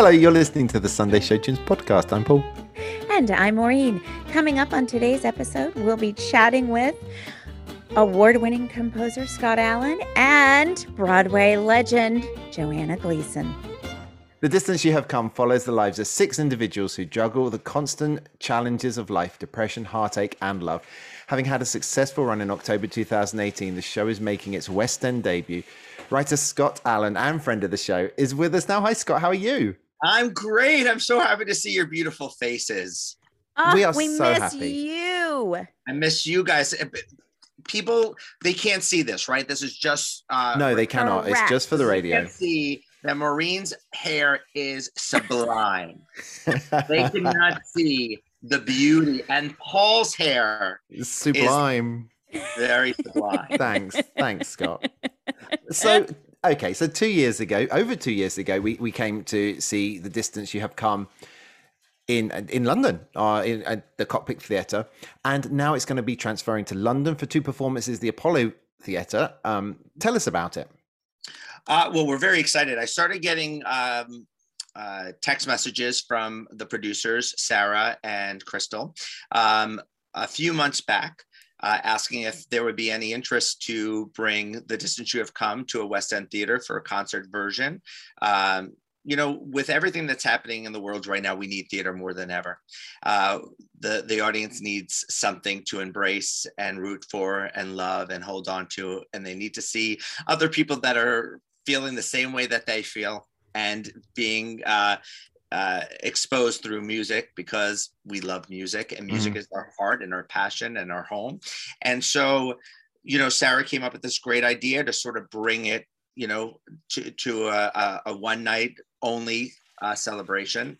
Hello, you're listening to the Sunday Show Tunes podcast. I'm Paul. And I'm Maureen. Coming up on today's episode, we'll be chatting with award winning composer Scott Allen and Broadway legend Joanna Gleason. The Distance You Have Come follows the lives of six individuals who juggle the constant challenges of life, depression, heartache, and love. Having had a successful run in October 2018, the show is making its West End debut. Writer Scott Allen and friend of the show is with us now. Hi, Scott. How are you? I'm great. I'm so happy to see your beautiful faces. Oh, We are we so miss happy. you. I miss you guys. Uh, People, they can't see this, right? This is just uh No, they cannot. It's just for the You radio. can see that Maureen's hair is sublime. they cannot see the beauty, and Paul's hair is Sublime. very sublime. Thanks. Thanks, Scott. So, okay. So, two years ago, over two years ago, we, we came to see The Distance You Have Come in in London, uh, in the Cockpit Theatre. And now it's going to be transferring to London for two performances, the Apollo Theatre. Um, tell us about it. Uh, well, we're very excited. I started getting um, uh, text messages from the producers, Sarah and Crystal, um, a few months back. Uh, asking if there would be any interest to bring The Distance You Have Come to a West End theater for a concert version. Um, you know, with everything that's happening in the world right now, we need theater more than ever. Uh, the the audience needs something to embrace and root for and love and hold on to, and they need to see other people that are feeling the same way that they feel and being uh, uh, exposed through music because we love music and music is our heart and our passion and our home. And so, you know, Sarah came up with this great idea to sort of bring it, you know, to, to a, a, a one night only uh, celebration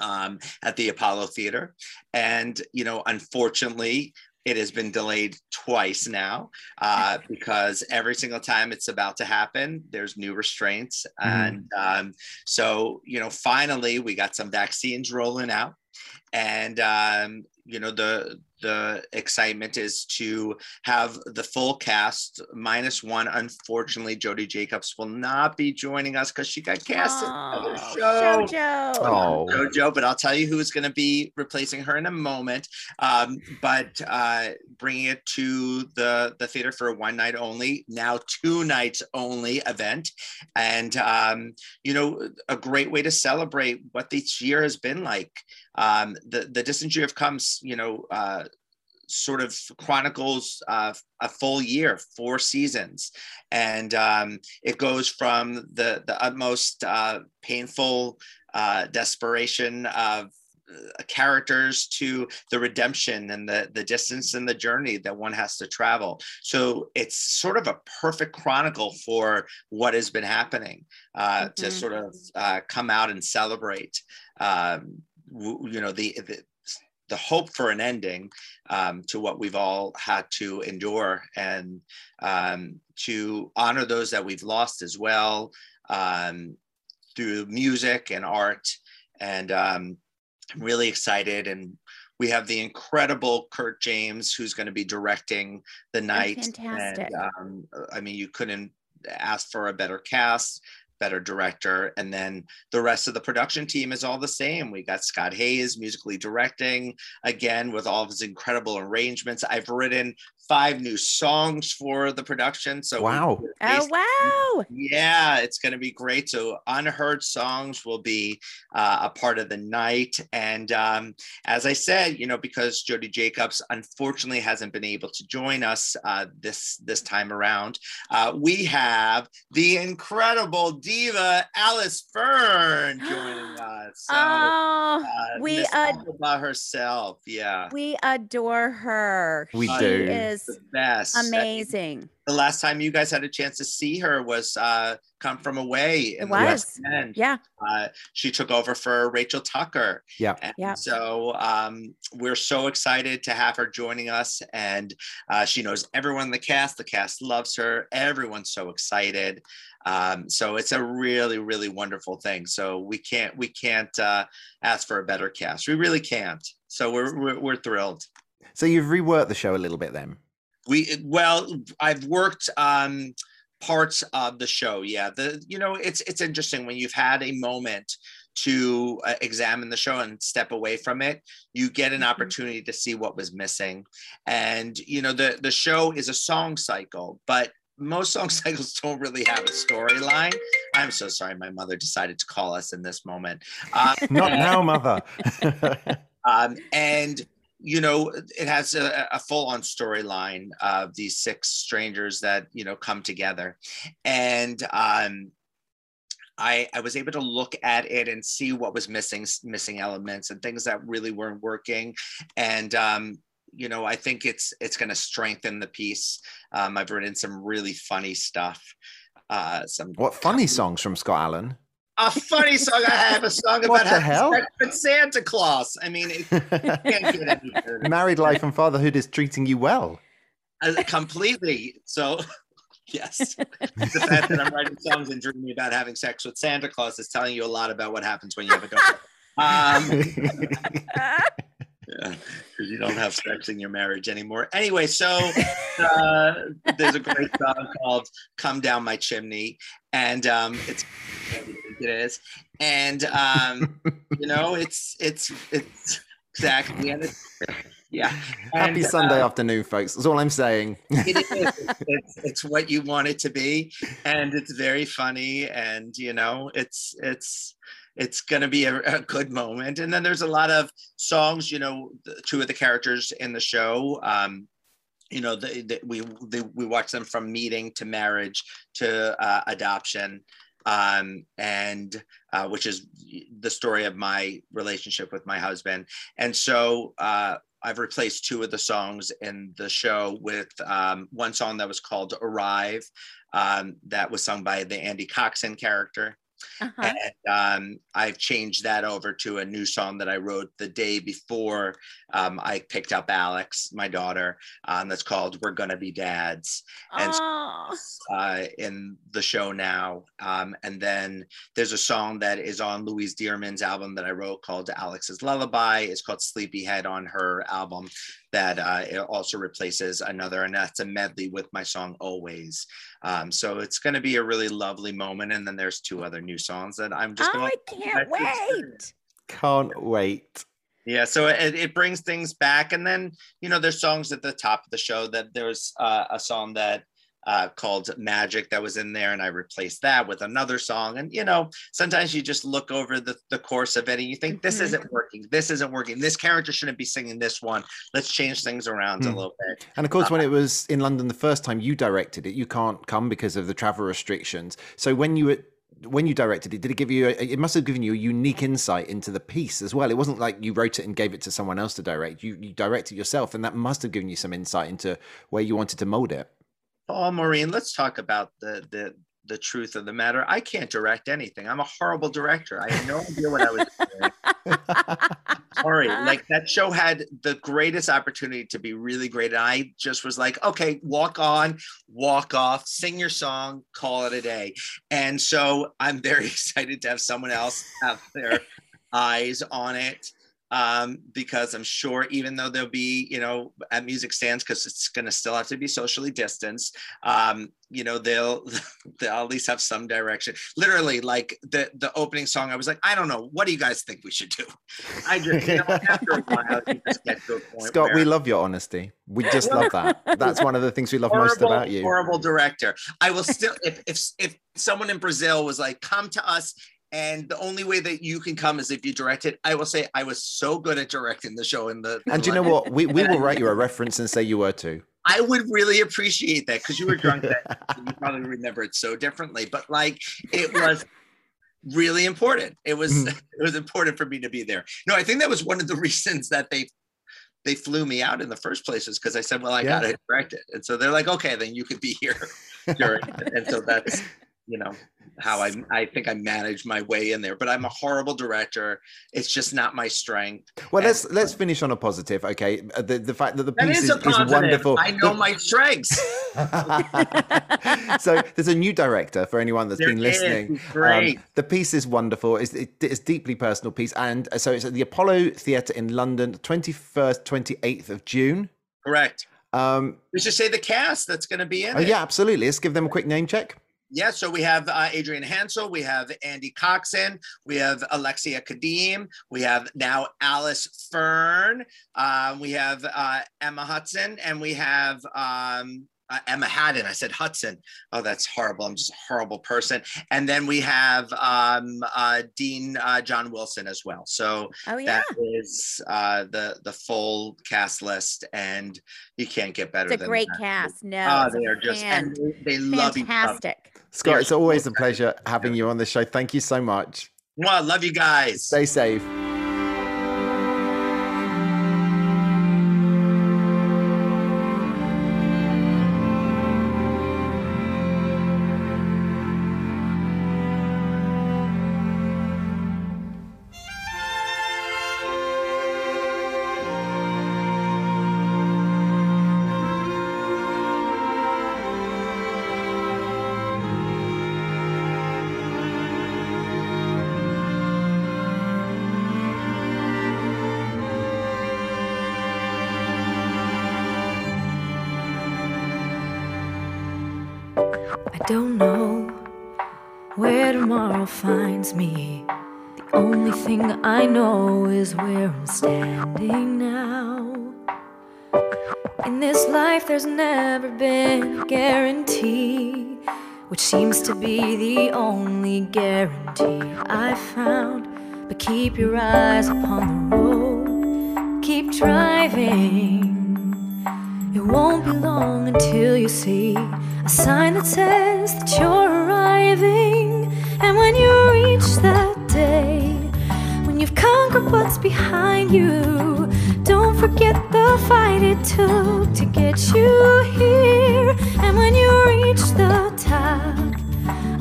um, at the Apollo Theater. And, you know, unfortunately, it has been delayed twice now uh, because every single time it's about to happen, there's new restraints. And um, so, you know, finally we got some vaccines rolling out. And, um, you know, the, the excitement is to have the full cast minus one. Unfortunately, Jodie Jacobs will not be joining us because she got cast in another Oh, show. Jojo. Oh, JoJo, but I'll tell you who's going to be replacing her in a moment. Um, but uh, bringing it to the the theater for a one night only, now two nights only event, and um, you know a great way to celebrate what this year has been like. Um, the the distance you have comes, you know. Uh, sort of chronicles uh, a full year, four seasons, and um, it goes from the the utmost uh, painful uh, desperation of uh, characters to the redemption and the the distance and the journey that one has to travel. So it's sort of a perfect chronicle for what has been happening uh, to Mhm. sort of uh, come out and celebrate. Um, you know the, the the hope for an ending um, to what we've all had to endure and um, to honor those that we've lost as well um, through music and art. And um, I'm really excited. And we have the incredible Kurt James, who's going to be directing the night. fantastic. And um, I mean, you couldn't ask for a better cast better director and then the rest of the production team is all the same. We got scott hayes musically directing again with all of his incredible arrangements. I've written five new songs for the production so Wow. Oh, wow. yeah, it's going to be great. So, unheard songs will be uh, a part of the night. And um, as I said, you know, because Jodie Jacobs unfortunately hasn't been able to join us uh, this this time around, uh, we have the incredible diva Alice Fearn joining us. So, oh, uh, we Miss ad- Alba herself, yeah, we adore her. We she do. is the best. amazing. The last time you guys had a chance to see her was uh, "Come From Away." It in the was. West Yeah. Uh, she took over for Rachel Tucker. Yeah. And Yeah. So um, we're so excited to have her joining us. And uh, she knows everyone in the cast. The cast loves her. Everyone's so excited. Um, so it's a really, really wonderful thing. So we can't we can't uh, ask for a better cast. We really can't. So we're we're, we're thrilled. So you've reworked the show a little bit then. We well, I've worked um parts of the show. Yeah. The you know, it's it's interesting when you've had a moment to uh, examine the show and step away from it, you get an Mhm. opportunity to see what was missing. And you know, the the show is a song cycle, but most song cycles don't really have a storyline. I'm so sorry, my mother decided to call us in this moment. Uh, Not now, mother. um, and you know it has a, a full-on storyline of these six strangers that you know come together. And um, I, I was able to look at it and see what was missing missing elements and things that really weren't working. And um, you know i think it's it's going to strengthen the piece. Um, i've written some really funny stuff uh, some what funny songs from Scott Allen? A funny song i have a song about the having hell? sex with santa claus i mean it can't get any Married life and fatherhood is treating you well. Uh, completely. So, yes, the fact that I'm writing songs and dreaming about having sex with Santa Claus is telling you a lot about what happens when you have a daughter. Um, because you don't have sex in your marriage anymore. Anyway, so uh, there's a great song called "Come Down My Chimney," and um, it's it is, and um, you know, it's it's it's exactly, and it's, yeah. Happy Sunday uh, afternoon, folks. That's all I'm saying. it is. It's, it's what you want it to be, and it's very funny, and you know, it's it's it's going to be a, a good moment. And then there's a lot of songs. You know, the, two of the characters in the show. Um, you know, the, the, we the, we watch them from meeting to marriage to uh, adoption, um, and uh, which is the story of my relationship with my husband. And so uh, I've replaced two of the songs in the show with um, one song that was called Arrive, um, that was sung by the Andy Coxon character. Uh-huh. And um, I've changed that over to a new song that I wrote the day before um, I picked up Alex, my daughter, um, that's called We're Gonna Be Dads and Aw. uh, in the show now. Um, and then there's a song that is on Louise Dearman's album that I wrote called Alex's Lullaby. It's called Sleepyhead on her album that uh, it also replaces another, and that's a medley with my song Always. Um, so it's going to be a really lovely moment. And then there's two other new songs that I'm just Oh, going I can't wait. Can't wait. yeah, so it, it brings things back, and then you know there's songs at the top of the show that there's uh, a song that uh, called Magic that was in there, and I replaced that with another song. And you know, sometimes you just look over the, the course of it and you think this Mhm. isn't working, this isn't working, this character shouldn't be singing this one. Let's change things around a Hmm. little bit. And of course, when it was in London the first time you directed it, you can't come because of the travel restrictions. So when you were when you directed it, did it give you? A, it must have given you a unique insight into the piece as well. It wasn't like you wrote it and gave it to someone else to direct. You you directed yourself, and that must have given you some insight into where you wanted to mold it. Paul Maureen, let's talk about the the the truth of the matter. I can't direct anything. I'm a horrible director. I had no idea what I was doing. Sorry, ah, like that show had the greatest opportunity to be really great. And I just was like, okay, walk on, walk off, sing your song, call it a day. And so I'm very excited to have someone else have their eyes on it. Um, because I'm sure even though there'll be, you know, at music stands, because it's gonna still have to be socially distanced, um, you know, they'll they'll at least have some direction. Literally, like the the opening song, I was like, I don't know, what do you guys think we should do? I just, you know, after a while, you just get to a point. Scott, where, we love your honesty. We just love that. That's one of the things we love most about you. horrible director. I will still, if if if someone in Brazil was like, come to us. And the only way that you can come is if you direct it. I will say I was so good at directing the show in the. And do you know what? We we will write you a reference and say you were too. I would really appreciate that because you were drunk you probably remember it so differently. But like it was really important. It was Mhm. it was important for me to be there. No, I think that was one of the reasons that they they flew me out in the first place is because I said, well, I Yeah. gotta direct it. And so they're like, okay, then you could be here during. And so that's you know how I I think I managed my way in there. But I'm a horrible director. It's just not my strength. Well, And- let's let's finish on a positive. Okay, Uh, the the fact that the That piece is is, is wonderful. I know my strengths. so there's a new director for anyone that's There been listening. Great. Um, the piece is wonderful. It's, it, it's deeply personal piece, and uh, so it's at the Apollo Theatre in London, 21st, 28th of June. Correct. Um, We should say the cast that's going to be in oh it. yeah, absolutely. Let's give them a quick name check. Yeah, so we have uh, Adrian Hansel, we have Andy Coxon, we have Alexia Khadime, we have now Alice Fearn, um, we have uh, Emma Hudson, and we have um, uh, Emma Hatton. I said Hudson. Oh, that's horrible. I'm just a horrible person. And then we have um, uh, Dean uh, John Wilson as well. So Oh yeah. that is uh, the the full cast list, and you can't get better. It's a great that. cast. No. Oh, they are just and they, they love each other. Scott, it's always a pleasure having you on the show. Thank you so much. Well, love you guys. Stay safe. Thing I know is where I'm standing now. In this life, there's never been a guarantee, which seems to be the only guarantee I found. But keep your eyes upon the road, keep driving. It won't be long until you see a sign that says that you're arriving. And when you reach that day, when you've conquered what's behind you, don't forget the fight it took to get you here. And when you reach the top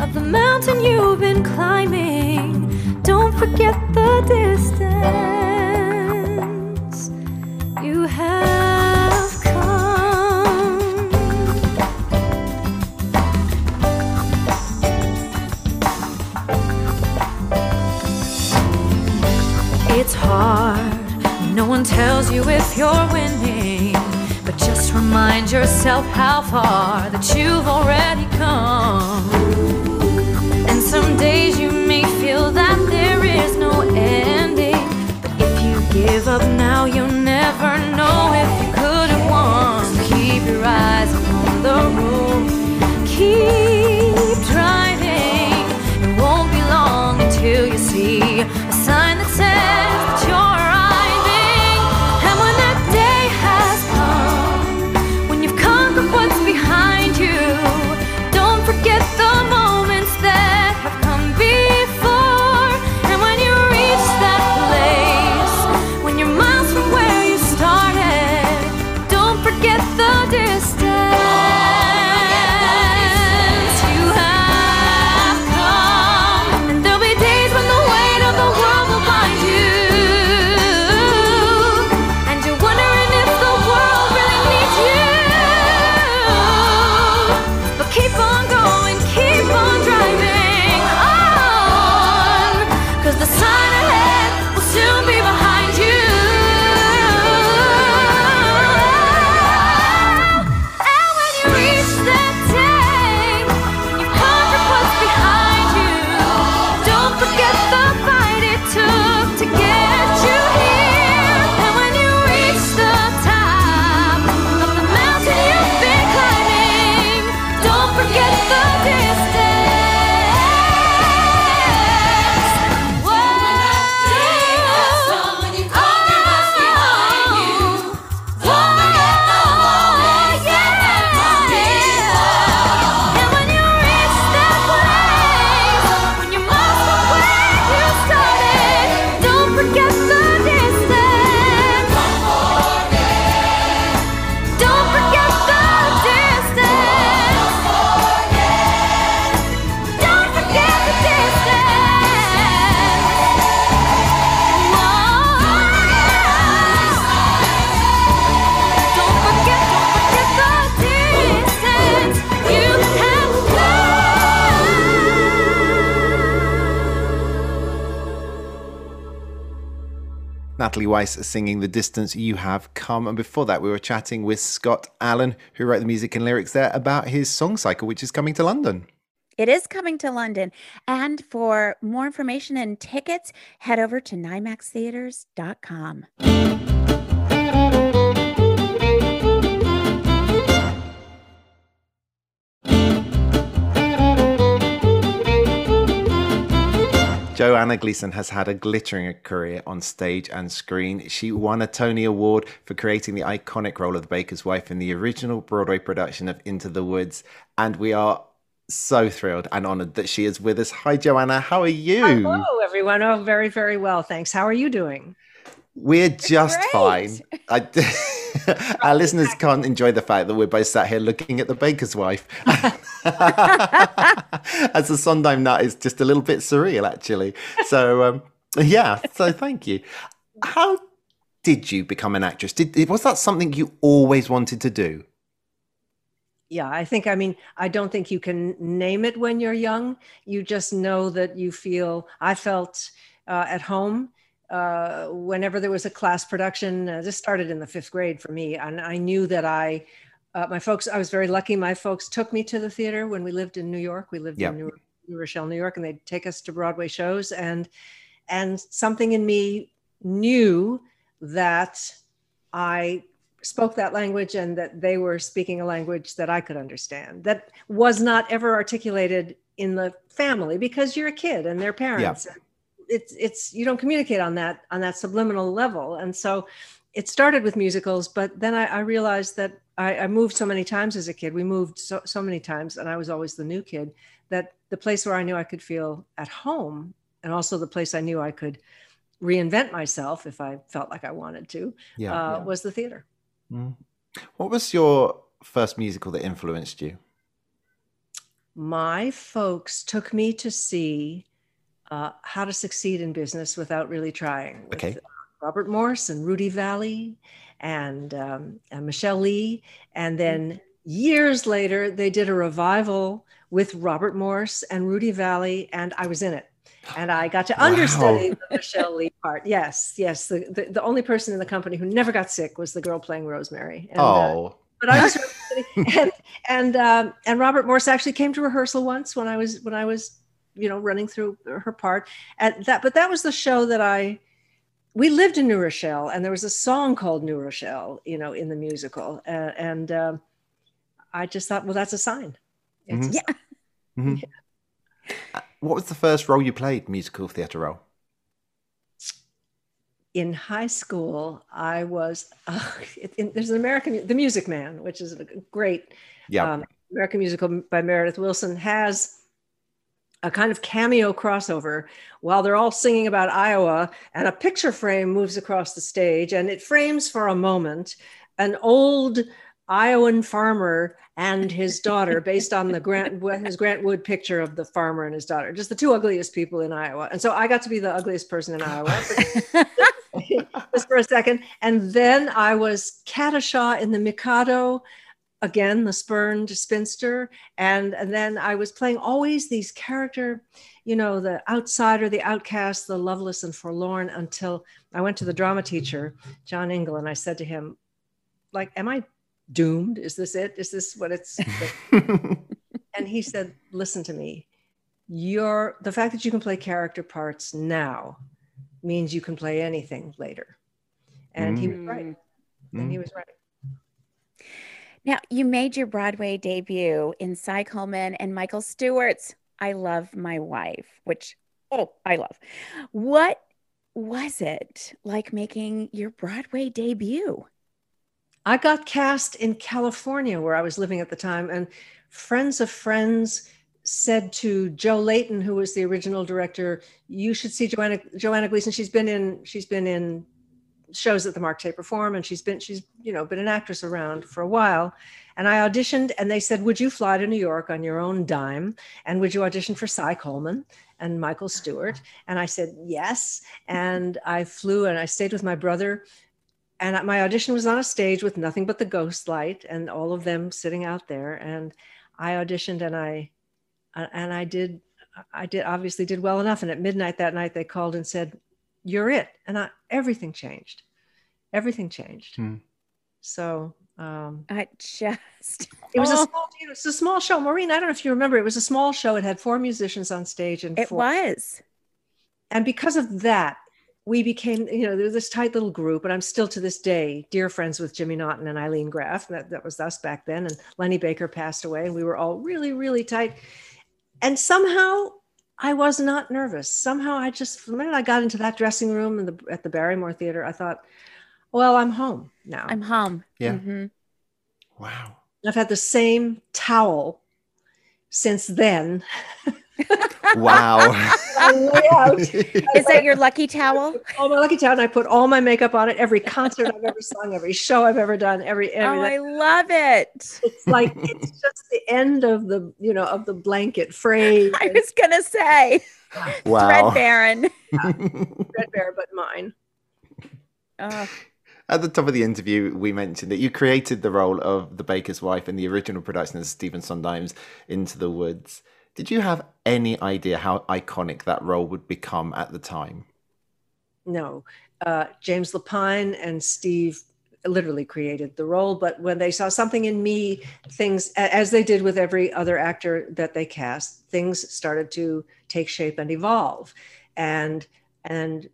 of the mountain you've been climbing, don't forget the distance you have No one tells you if you're winning. But just remind yourself how far that you've already come. Natalie Weiss singing The Distance You Have Come. And before that, we were chatting with Scott Allen, who wrote the music and lyrics there, about his song cycle, which is coming to London. It is coming to London. And for more information and tickets, head over to nimaxtheatres.com. Joanna Gleason has had a glittering career on stage and screen. She won a Tony Award for creating the iconic role of the baker's wife in the original Broadway production of Into the Woods. And we are so thrilled and honored that she is with us. Hi, Joanna. How are you? Hello, everyone. Oh, very, very well. Thanks. How are you doing? We're just Great. fine. I, our listeners can't enjoy the fact that we're both sat here looking at the baker's wife. As a Sondheim nut is just a little bit surreal, actually. So, um, yeah. So, thank you. How did you become an actress? Did was that something you always wanted to do? Yeah, I think, I mean, I don't think you can name it when you're young. You just know that you feel, I felt uh, at home uh, whenever there was a class production. Uh, this started in the fifth grade for me. And I knew that I, uh, my folks, I was very lucky. My folks took me to the theater when we lived in New York. We lived Yeah. in New, New Rochelle, New York, and they'd take us to Broadway shows. And, and something in me knew that I spoke that language and that they were speaking a language that I could understand. That was not ever articulated in the family because you're a kid and their parents. It's it's you don't communicate on that on that subliminal level. And so it started with musicals, but then I, I realized that I, I moved so many times as a kid. We moved so so many times, and I was always the new kid. That the place where I knew I could feel at home, and also the place I knew I could reinvent myself if I felt like I wanted to, Yeah. uh, was the theater. Mm. What was your first musical that influenced you? my folks took me to see uh, how to succeed in business without really trying. with, Okay. uh, Robert Morse and Rudy Vallee and, um, and Michelle Lee. And then years later, they did a revival with Robert Morse and Rudy Vallee, and I was in it. And I got to Wow. understudy the Michelle Lee part. Yes, yes. The, the, the only person in the company who never got sick was the girl playing Rosemary. And, uh, oh, but I was and and um, and Robert Morse actually came to rehearsal once when I was when I was you know running through her part and that but that was the show that I we lived in New Rochelle and there was a song called New Rochelle you know in the musical uh, and um, I just thought well that's a sign Mhm. Yeah. Mhm. Uh, What was the first role you played, musical theatre role? in high school, I was uh, in, there's an American The Music Man, which is a great Yeah. um, American musical by Meredith Willson has a kind of cameo crossover while they're all singing about Iowa, and a picture frame moves across the stage, and it frames for a moment an old Iowan farmer and his daughter, based on the Grant his Grant Wood picture of the farmer and his daughter, just the two ugliest people in Iowa. And so I got to be the ugliest person in Iowa just for a second. And then I was Katisha in the Mikado, again, the spurned spinster. And, and then I was playing always these character, you know, the outsider, the outcast, the loveless and forlorn until I went to the drama teacher, John Ingle, and I said to him, like, am I doomed? Is this it? Is this what it's? and he said, listen to me. You're the fact that you can play character parts now means you can play anything later. And he was right. And he Mm. was right. Now, you made your Broadway debut in Cy Coleman and Michael Stewart's I Love My Wife, which, oh, I love. What was it like making your Broadway debut? I got cast in California where I was living at the time, and friends of friends said to Joe Layton, who was the original director, "You should see Joanna Joanna Gleason. She's been in she's been in shows that the Mark Taper Forum, and she's been she's you know been an actress around for a while." And I auditioned, and they said, "Would you fly to New York on your own dime? And would you audition for Cy Coleman and Michael Stewart?" And I said, "Yes." And I flew, and I stayed with my brother and my audition was on a stage with nothing but the ghost light and all of them sitting out there and i auditioned and i and i did i did obviously did well enough and at midnight that night they called and said you're it and I, everything changed everything changed Hmm. so Um, I just. it was a Oh, small, it was a small show. Maureen, I don't know if you remember, it was a small show. It had four musicians on stage, and It four, was. and because of that, we became, you know, there was this tight little group, and I'm still to this day dear friends with Jimmy Naughton and Ilene Graff. That, that was us back then. And Lenny Baker passed away, and we were all really, really tight. And somehow I was not nervous. Somehow I just, the minute I got into that dressing room in the, at the Barrymore Theater, I thought, well, I'm home now. I'm home. Yeah. Mhm. Wow. I've had the same towel since then. Wow. I lay out Is that your lucky towel? Oh, my lucky towel, and I put all my makeup on it. Every concert I've ever sung, every show I've ever done, every, every Oh, I love it. it's like it's just the end of the you know of the blanket phrase. I was gonna say wow. Thread Baron. threadbare, but mine. Oh, At the top of the interview, we mentioned that you created the role of the baker's wife in the original production of Stephen Sondheim's Into the Woods. Did you have any idea how iconic that role would become at the time? No, uh, James Lapine and Steve literally created the role, but when they saw something in me, things as they did with every other actor that they cast, things started to take shape and evolve, and and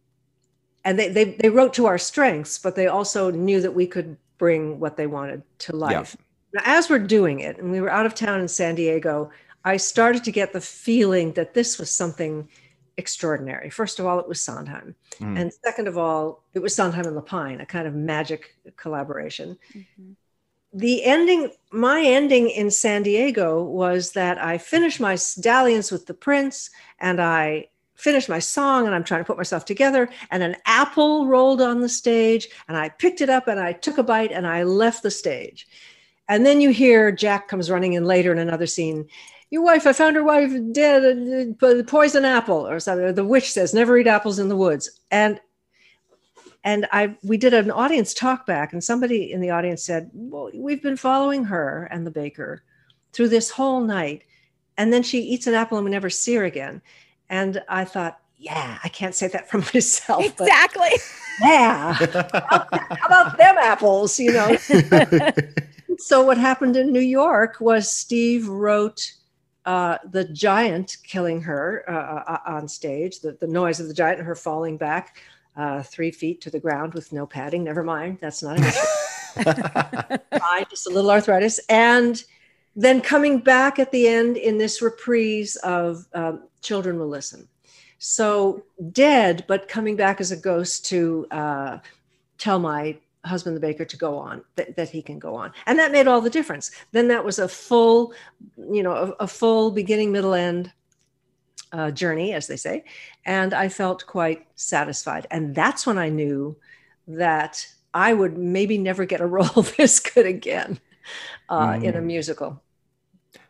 and they they, they wrote to our strengths, but they also knew that we could bring what they wanted to life. Now, as we're doing it, and we were out of town in San Diego, I started to get the feeling that this was something extraordinary. First of all, it was Sondheim. Mm. And second of all, it was Sondheim and Lapine, a kind of magic collaboration. mhm. The ending, my ending in San Diego was that I finished my dalliance with the prince and I finished my song and I'm trying to put myself together. And an apple rolled on the stage and I picked it up and I took a bite and I left the stage. And then you hear Jack comes running in later in another scene. Your wife, I found her wife dead, uh, uh, poison apple, or something. The witch says, "Never eat apples in the woods." And and I we did an audience talk back, and somebody in the audience said, "Well, we've been following her and the baker through this whole night, and then she eats an apple and we never see her again." And I thought, "Yeah, I can't say that for myself, but Exactly. yeah, how about them apples?" You know so what happened in New York was Steve wrote uh, the giant killing her uh, uh, on stage, the, the noise of the giant and her falling back uh, three feet to the ground with no padding. Never mind, that's not an issue. Fine, just a little arthritis. And then coming back at the end in this reprise of um, Children Will Listen. So dead, but coming back as a ghost to uh, tell my husband the baker to go on that, that he can go on. And that made all the difference. Then that was a full you know a, a full beginning middle end uh, journey as they say. And i felt quite satisfied. And that's when i knew that i would maybe never get a role this good again uh, in a Mm. musical.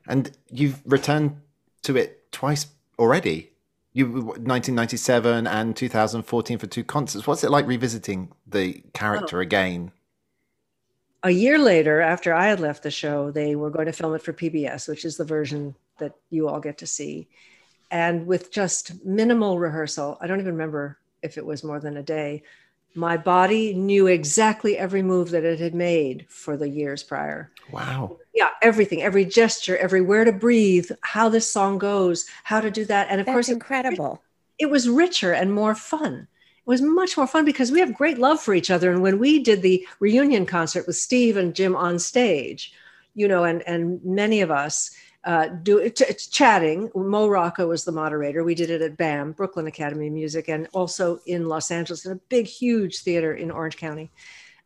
And you've returned to it twice already. You 1997 and 2014 for two concerts. What's it like revisiting the character oh. again? a year later, after I had left the show, they were going to film it for PBS, which is the version that you all get to see. And with just minimal rehearsal, I don't even remember if it was more than a day, my body knew exactly every move that it had made for the years prior. Wow. Yeah, everything, every gesture, every where to breathe, how this song goes, how to do that. And of That's course, it- incredible. it was richer and more fun. It was much more fun because we have great love for each other. And when we did the reunion concert with Steve and Jim on stage, you know, and and many of us uh, do t- t- chatting. Mo Rocca was the moderator. We did it at BAM, Brooklyn Academy of Music, and also in Los Angeles in a big, huge theater in Orange County.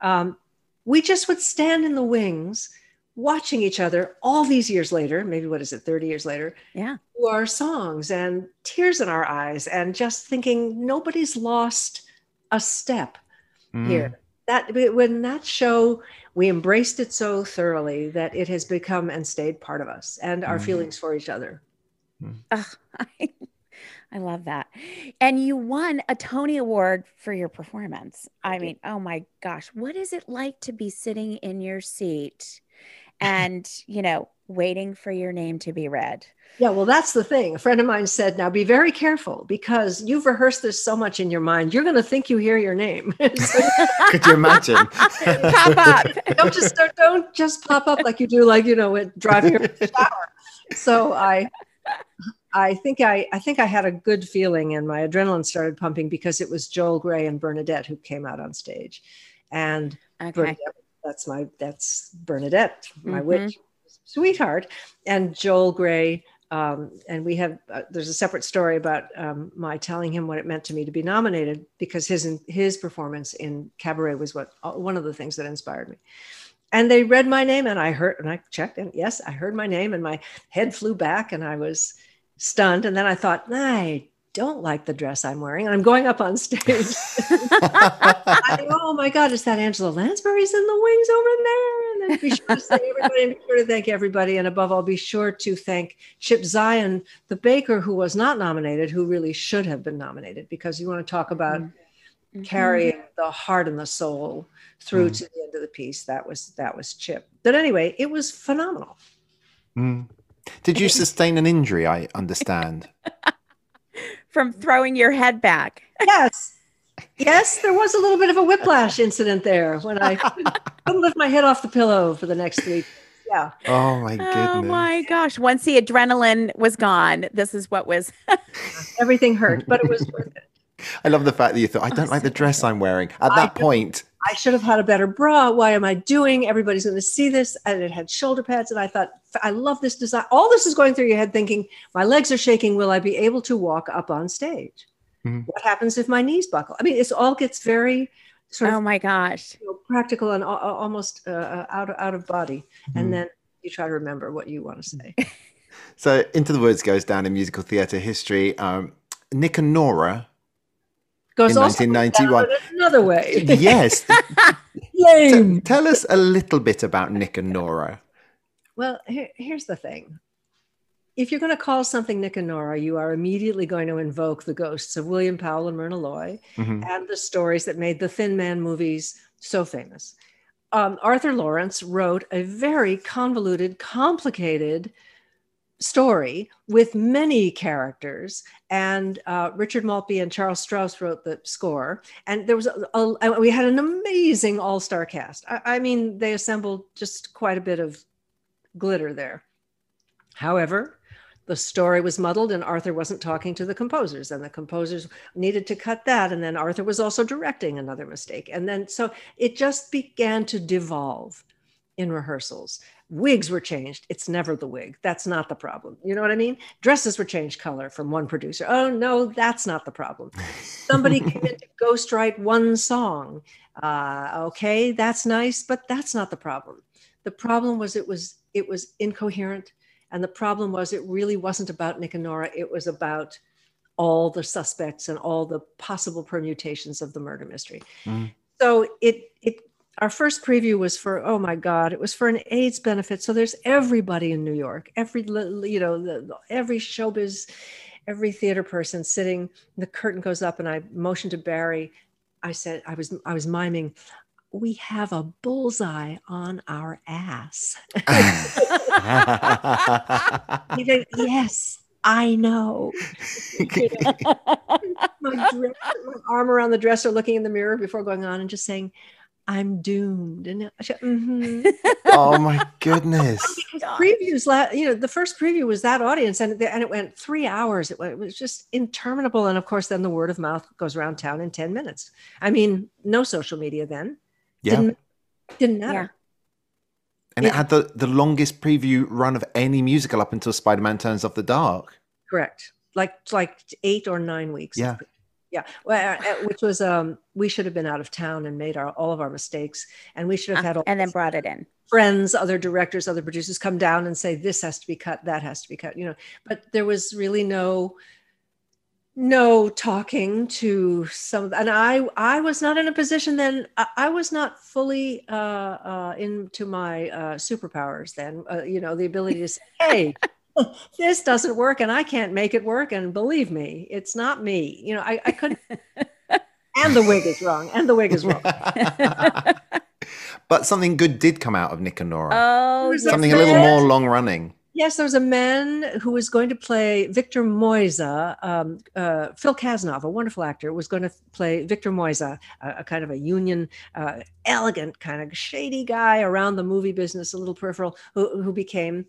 Um, we just would stand in the wings, watching each other all these years later. Maybe what is it, thirty years later? Yeah. to our songs and tears in our eyes and just thinking nobody's lost a step Mm. here that when that show we embraced it so thoroughly that it has become and stayed part of us and our Mhm. feelings for each other Ugh, I, I love that. And you won a Tony Award for your performance. I mean, oh my gosh, what is it like to be sitting in your seat and, you know, waiting for your name to be read. Yeah, well, that's the thing. A friend of mine said, "Now be very careful because you've rehearsed this so much in your mind. You're going to think you hear your name. Could you imagine? Pop up. don't just don't, don't just pop up like you do, like you know, with driving your shower." So I, I think I, I think I had a good feeling, and my adrenaline started pumping because it was Joel Grey and Bernadette who came out on stage, and Okay. Bernadette, that's my that's Bernadette, my Mhm. witch sweetheart, and Joel Grey. Um, and we have uh, there's a separate story about um, my telling him what it meant to me to be nominated because his his performance in Cabaret was what uh, one of the things that inspired me. And they read my name, and I heard, and I checked, and yes, I heard my name, and my head flew back, and I was stunned. And then I thought, I don't like the dress I'm wearing, and I'm going up on stage. Think, oh my God, is that Angela Lansbury's in the wings over there? And then be sure to thank everybody, and be sure to thank everybody. And above all, be sure to thank Chip Zien, the baker who was not nominated, who really should have been nominated, because you want to talk about Mhm. carrying the heart and the soul through to the end of the piece. That was that was Chip. But anyway, it was phenomenal. Mm. Did you sustain an injury? I understand. From throwing your head back. Yes. Yes, there was a little bit of a whiplash incident there when I couldn't lift my head off the pillow for the next three. Yeah. Oh my oh, goodness. Oh my gosh. Once the adrenaline was gone, this is what was Everything hurt, but it was worth it. I love the fact that you thought I don't like the dress I'm wearing. At I that know. point, I should have had a better bra. Why am I doing? Everybody's going to see this. And it had shoulder pads. And I thought, I love this design. All this is going through your head thinking, my legs are shaking. Will I be able to walk up on stage? Mhm. What happens if my knees buckle? I mean, it's all gets very sort of. Oh my gosh. you know, practical and al- al- almost uh, out, of, out of body. Mhm. And then you try to remember what you want to say. so Into the Woods goes down in musical theatre history. Um, Nick and Nora. Goes In 1991. another way. yes. Lame. Tell us a little bit about Nick and Nora. Well, here, here's the thing. If you're going to call something Nick and Nora, you are immediately going to invoke the ghosts of William Powell and Myrna Loy Mhm. and the stories that made the Thin Man movies so famous. Um, Arthur Laurents wrote a very convoluted, complicated story with many characters, and uh, Richard Maltby and Charles Strouse wrote the score. And there was a, a we had an amazing all-star cast. I, I mean, they assembled just quite a bit of glitter there. However, the story was muddled and Arthur wasn't talking to the composers and the composers needed to cut that and then Arthur was also directing another mistake and then so it just began to devolve in rehearsals wigs were changed. It's never the wig. That's not the problem. You know what i mean? Dresses were changed color from one producer. Oh no that's not the problem. Somebody came in to ghostwrite one song. Uh, okay that's nice but that's not the problem. The problem was it was it was incoherent and the problem was it really wasn't about Nick and Nora. It was about all the suspects and all the possible permutations of the murder mystery. Mm. So it it our first preview was for oh my god it was for an AIDS benefit. So there's everybody in New York, every you know the, every showbiz, every theater person sitting. The curtain goes up and I motioned to Barry. I said I was I was miming. We have a bullseye on our ass. Yes, I know. My, dress, my arm around the dresser, looking in the mirror before going on and just saying, I'm doomed. And I said, "Mhm." oh my goodness. previews, la- you know, the first preview was that audience and, and it went three hours. It, it was just interminable. And of course, then the word of mouth goes around town in 10 minutes. I mean, no social media then. Yeah. Didn't, didn't matter. Yeah. And it had the, the longest preview run of any musical up until Spider Man Turns Off the Dark. Correct. Like like eight or nine weeks. Yeah. Yeah. Well, uh, uh, which was um we should have been out of town and made our all of our mistakes, and we should have had all Uh, and then brought it in. friends, other directors, other producers come down and say this has to be cut, that has to be cut. You know, but there was really no no talking to some and i i was not in a position then i, I was not fully uh uh into my uh superpowers then uh, you know the ability to say hey this doesn't work and i can't make it work and believe me it's not me you know i, I couldn't and the wig is wrong and the wig is wrong But something good did come out of Nick and Nora. Oh, something a yes, little more long running. Yes, there was a man who was going to play Victor Moisa. Um, uh, Phil Kasnov, a wonderful actor, was going to play Victor Moisa, a, a kind of a union, uh, elegant, kind of shady guy around the movie business, a little peripheral, who, who became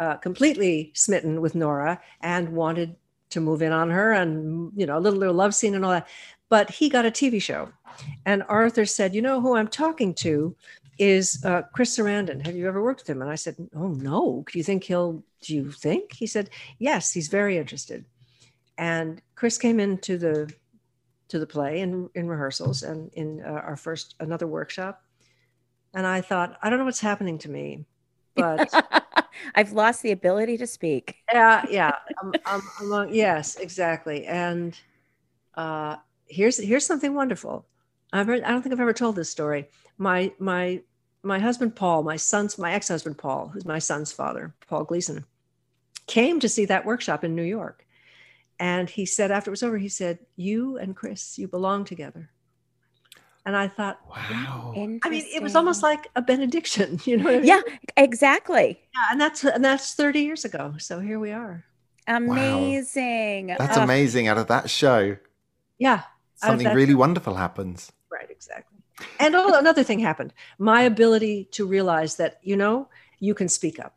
uh, completely smitten with Nora and wanted to move in on her and, you know, a little, little love scene and all that. But he got a TV show. And Arthur said, You know who I'm talking to? is uh, Chris Sarandon. Have you ever worked with him? And I said, Oh no. Do you think he'll? Do you think? He said, Yes, he's very interested. And Chris came into the to the play in in rehearsals and in uh, our first another workshop. And I thought, I don't know what's happening to me, but I've lost the ability to speak. yeah, yeah, I'm, I'm yes, exactly. And uh, here's here's something wonderful. I've heard, I don't think I've ever told this story. My my my husband Paul, my son's my ex husband Paul, who's my son's father, Paul Gleason, came to see that workshop in New York, and he said after it was over, he said, "You and Chris, you belong together." And I thought, Wow. I mean, it was almost like a benediction, you know? What I mean? Yeah, exactly. yeah, and that's and that's thirty years ago. So here we are. Amazing. That's Oh, amazing. Out of that show, Yeah, something that really wonderful happens. Right, exactly. And oh, another thing happened. My ability to realize that, you know, you can speak up.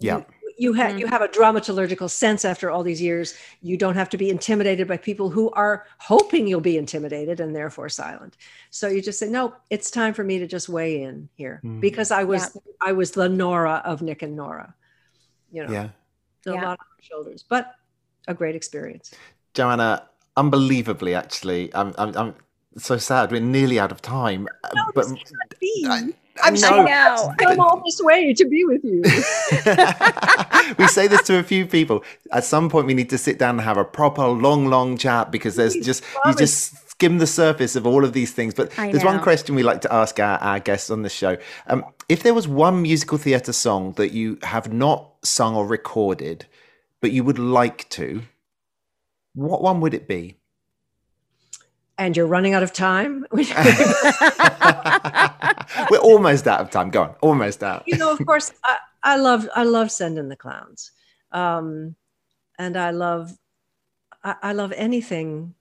Yeah. You, you have you have a dramaturgical sense after all these years. You don't have to be intimidated by people who are hoping you'll be intimidated and therefore silent. So you just say, no, it's time for me to just weigh in here Mm. because I was I was the Nora of Nick and Nora. You know, Yeah. a Yeah. lot on my shoulders, but a great experience. Joanna, unbelievably, actually, I'm, I'm, I'm so sad. We're nearly out of time. Uh, but Be. I, I'm I so know. know. come all this way to be with you. we say this to a few people. At some point, we need to sit down and have a proper long, long chat because there's just you just skim the surface of all of these things. But I there's one question we like to ask our, our guests on the show: um, if there was one musical theatre song that you have not sung or recorded, but you would like to, what one would it be? and you're running out of time. We're almost out of time. Go on, almost out. you know, of course, I, I love I love Send in the Clowns, um, and I love I, I love anything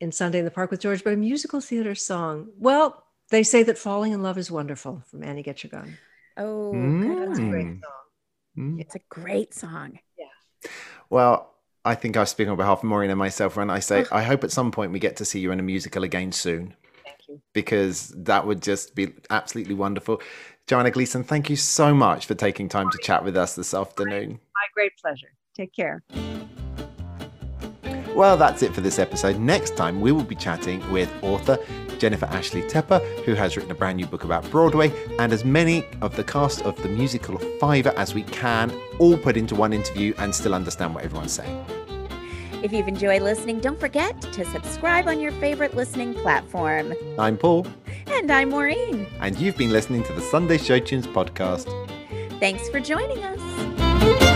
in Sunday in the Park with George. But a musical theater song, well, they say that falling in love is wonderful from Annie Get Your Gun. Oh, Mm. good That's a great song. Mm. It's a great song. Yeah. Well, I think I speak on behalf of Maureen and myself when I say I hope at some point we get to see you in a musical again soon Thank you. because that would just be absolutely wonderful. Joanna Gleason, thank you so much for taking time to chat with us this afternoon. My great pleasure. Take care. Well, that's it for this episode. Next time, we will be chatting with author Jennifer Ashley Tepper, who has written a brand new book about Broadway, and as many of the cast of the musical Fiver as we can, all put into one interview and still understand what everyone's saying. If you've enjoyed listening, don't forget to subscribe on your favorite listening platform. I'm Paul, And I'm Maureen. and you've been listening to the Sunday Show Tunes podcast. Thanks for joining us.